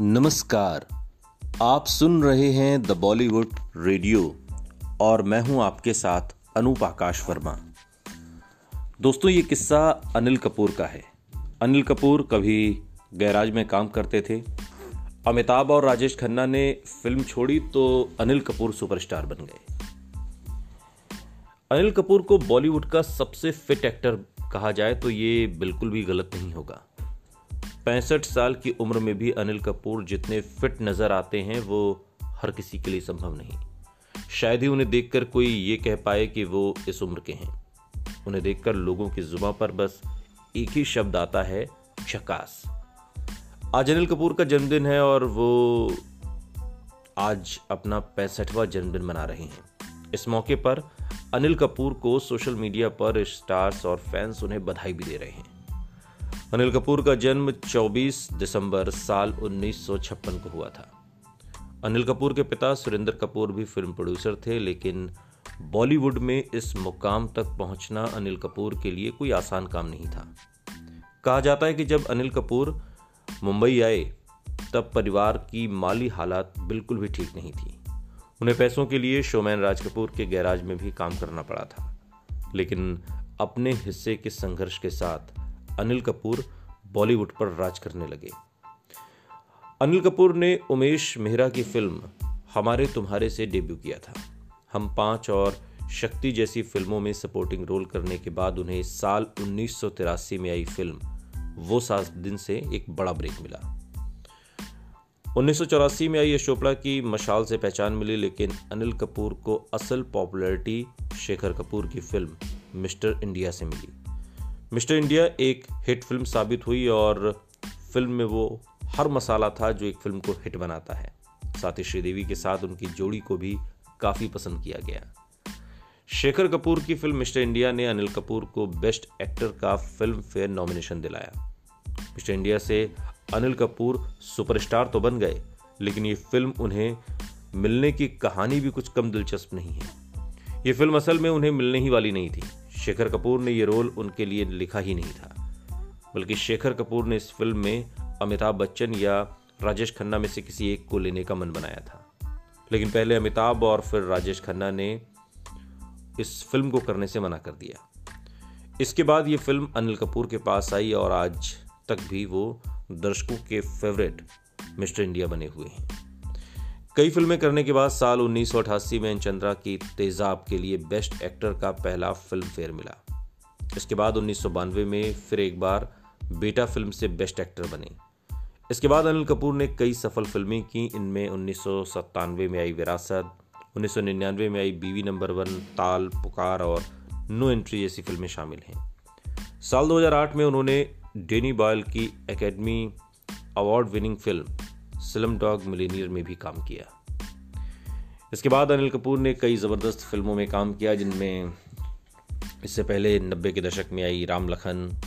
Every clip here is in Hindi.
नमस्कार। आप सुन रहे हैं द बॉलीवुड रेडियो और मैं हूँ आपके साथ अनूप आकाश वर्मा। दोस्तों, ये किस्सा अनिल कपूर का है। अनिल कपूर कभी गैराज में काम करते थे। अमिताभ और राजेश खन्ना ने फ़िल्म छोड़ी तो अनिल कपूर सुपरस्टार बन गए। अनिल कपूर को बॉलीवुड का सबसे फिट एक्टर कहा जाए तो ये बिल्कुल भी गलत नहीं होगा। पैंसठ साल की उम्र में भी अनिल कपूर जितने फिट नज़र आते हैं, वो हर किसी के लिए संभव नहीं। शायद ही उन्हें देखकर कोई ये कह पाए कि वो इस उम्र के हैं। उन्हें देखकर लोगों की जुबा पर बस एक ही शब्द आता है झकास आज अनिल कपूर का जन्मदिन है और वो आज अपना पैंसठवा जन्मदिन मना रहे हैं। इस मौके पर अनिल कपूर को सोशल मीडिया पर स्टार्स और फैंस उन्हें बधाई भी दे रहे हैं। अनिल कपूर का जन्म 24 दिसंबर साल 1956 को हुआ था। अनिल कपूर के पिता सुरेंद्र कपूर भी फ़िल्म प्रोड्यूसर थे, लेकिन बॉलीवुड में इस मुकाम तक पहुँचना अनिल कपूर के लिए कोई आसान काम नहीं था। कहा जाता है कि जब अनिल कपूर मुंबई आए, तब परिवार की माली हालात बिल्कुल भी ठीक नहीं थी। उन्हें पैसों के लिए शोमैन राज कपूर के गैराज में भी काम करना पड़ा था। लेकिन अपने हिस्से के संघर्ष के साथ अनिल कपूर बॉलीवुड पर राज करने लगे। अनिल कपूर ने उमेश मेहरा की फ़िल्म हमारे तुम्हारे से डेब्यू किया था। हम पाँच और शक्ति जैसी फ़िल्मों में सपोर्टिंग रोल करने के बाद उन्हें साल उन्नीस सौ तिरासी में आई फ़िल्म वो सात दिन से एक बड़ा ब्रेक मिला। उन्नीस सौ चौरासी में आई चोपड़ा की मशाल से पहचान मिली, लेकिन अनिल कपूर को असल पॉपुलैरिटी शेखर कपूर की फ़िल्म मिस्टर इंडिया से मिली। मिस्टर इंडिया, एक हिट फ़िल्म साबित हुई और फ़िल्म में वो हर मसाला था जो एक फ़िल्म को हिट बनाता है। साथ ही श्रीदेवी के साथ उनकी जोड़ी को भी काफ़ी पसंद किया गया। शेखर कपूर की फ़िल्म मिस्टर इंडिया ने अनिल कपूर को बेस्ट एक्टर का फ़िल्म फेयर नॉमिनेशन दिलाया। मिस्टर इंडिया से अनिल कपूर सुपरस्टार तो बन गए, लेकिन ये फ़िल्म उन्हें मिलने की कहानी भी कुछ कम दिलचस्प नहीं है। ये फ़िल्म असल में उन्हें मिलने ही वाली नहीं थी। शेखर कपूर ने ये रोल उनके लिए लिखा ही नहीं था। बल्कि शेखर कपूर ने इस फ़िल्म में अमिताभ बच्चन या राजेश खन्ना में से किसी एक को लेने का मन बनाया था। लेकिन पहले अमिताभ और फिर राजेश खन्ना ने इस फ़िल्म को करने से मना कर दिया। इसके बाद ये फ़िल्म अनिल कपूर के पास आई और आज तक भी वो दर्शकों के फेवरेट मिस्टर इंडिया बने हुए हैं। कई फ़िल्में करने के बाद साल उन्नीस सौ अठासी में चंद्रा की तेजाब के लिए बेस्ट एक्टर का पहला फ़िल्म फेयर मिला। इसके बाद उन्नीस सौ बानवे में फिर एक बार बेटा फ़िल्म से बेस्ट एक्टर बने। इसके बाद अनिल कपूर ने कई सफल फ़िल्में की। इनमें उन्नीस सौ सत्तानवे में आई विरासत 1999 में आई बीवी नंबर वन ताल, पुकार और नो एंट्री जैसी फ़िल्में शामिल हैं। साल 2008 में उन्होंने डेनी बॉयल की Academy Award winning film Slumdog Millionaire में भी काम किया। इसके बाद अनिल कपूर ने कई ज़बरदस्त फ़िल्मों में काम किया, जिनमें इससे पहले नब्बे के दशक में आई राम लखन,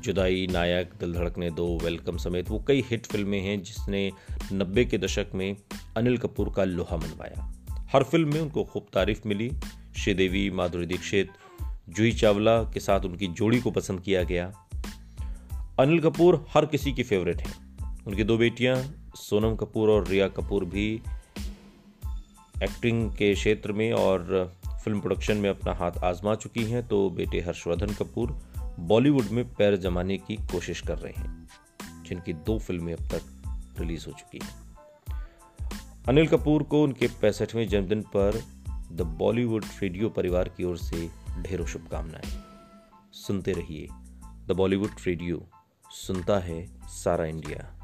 जुदाई नायक, दिल धड़कने दो, वेलकम समेत वो कई हिट फ़िल्में हैं, जिसने नब्बे के दशक में अनिल कपूर का लोहा मनवाया। हर फ़िल्म में उनको खूब तारीफ़ मिली। श्रीदेवी, माधुरी दीक्षित जूही चावला के साथ उनकी जोड़ी को पसंद किया गया। अनिल कपूर हर किसी की फेवरेट हैं। उनकी दो बेटियाँ सोनम कपूर और रिया कपूर भी एक्टिंग के क्षेत्र में और फ़िल्म प्रोडक्शन में अपना हाथ आजमा चुकी हैं। तो बेटे हर्षवर्धन कपूर बॉलीवुड में पैर जमाने की कोशिश कर रहे हैं, जिनकी दो फ़िल्में अब तक रिलीज़ हो चुकी हैं। अनिल कपूर को उनके पैंसठवें जन्मदिन पर द बॉलीवुड रेडियो परिवार की ओर से ढेरों शुभकामनाएँ। सुनते रहिए द बॉलीवुड रेडियो सुनता है सारा इंडिया।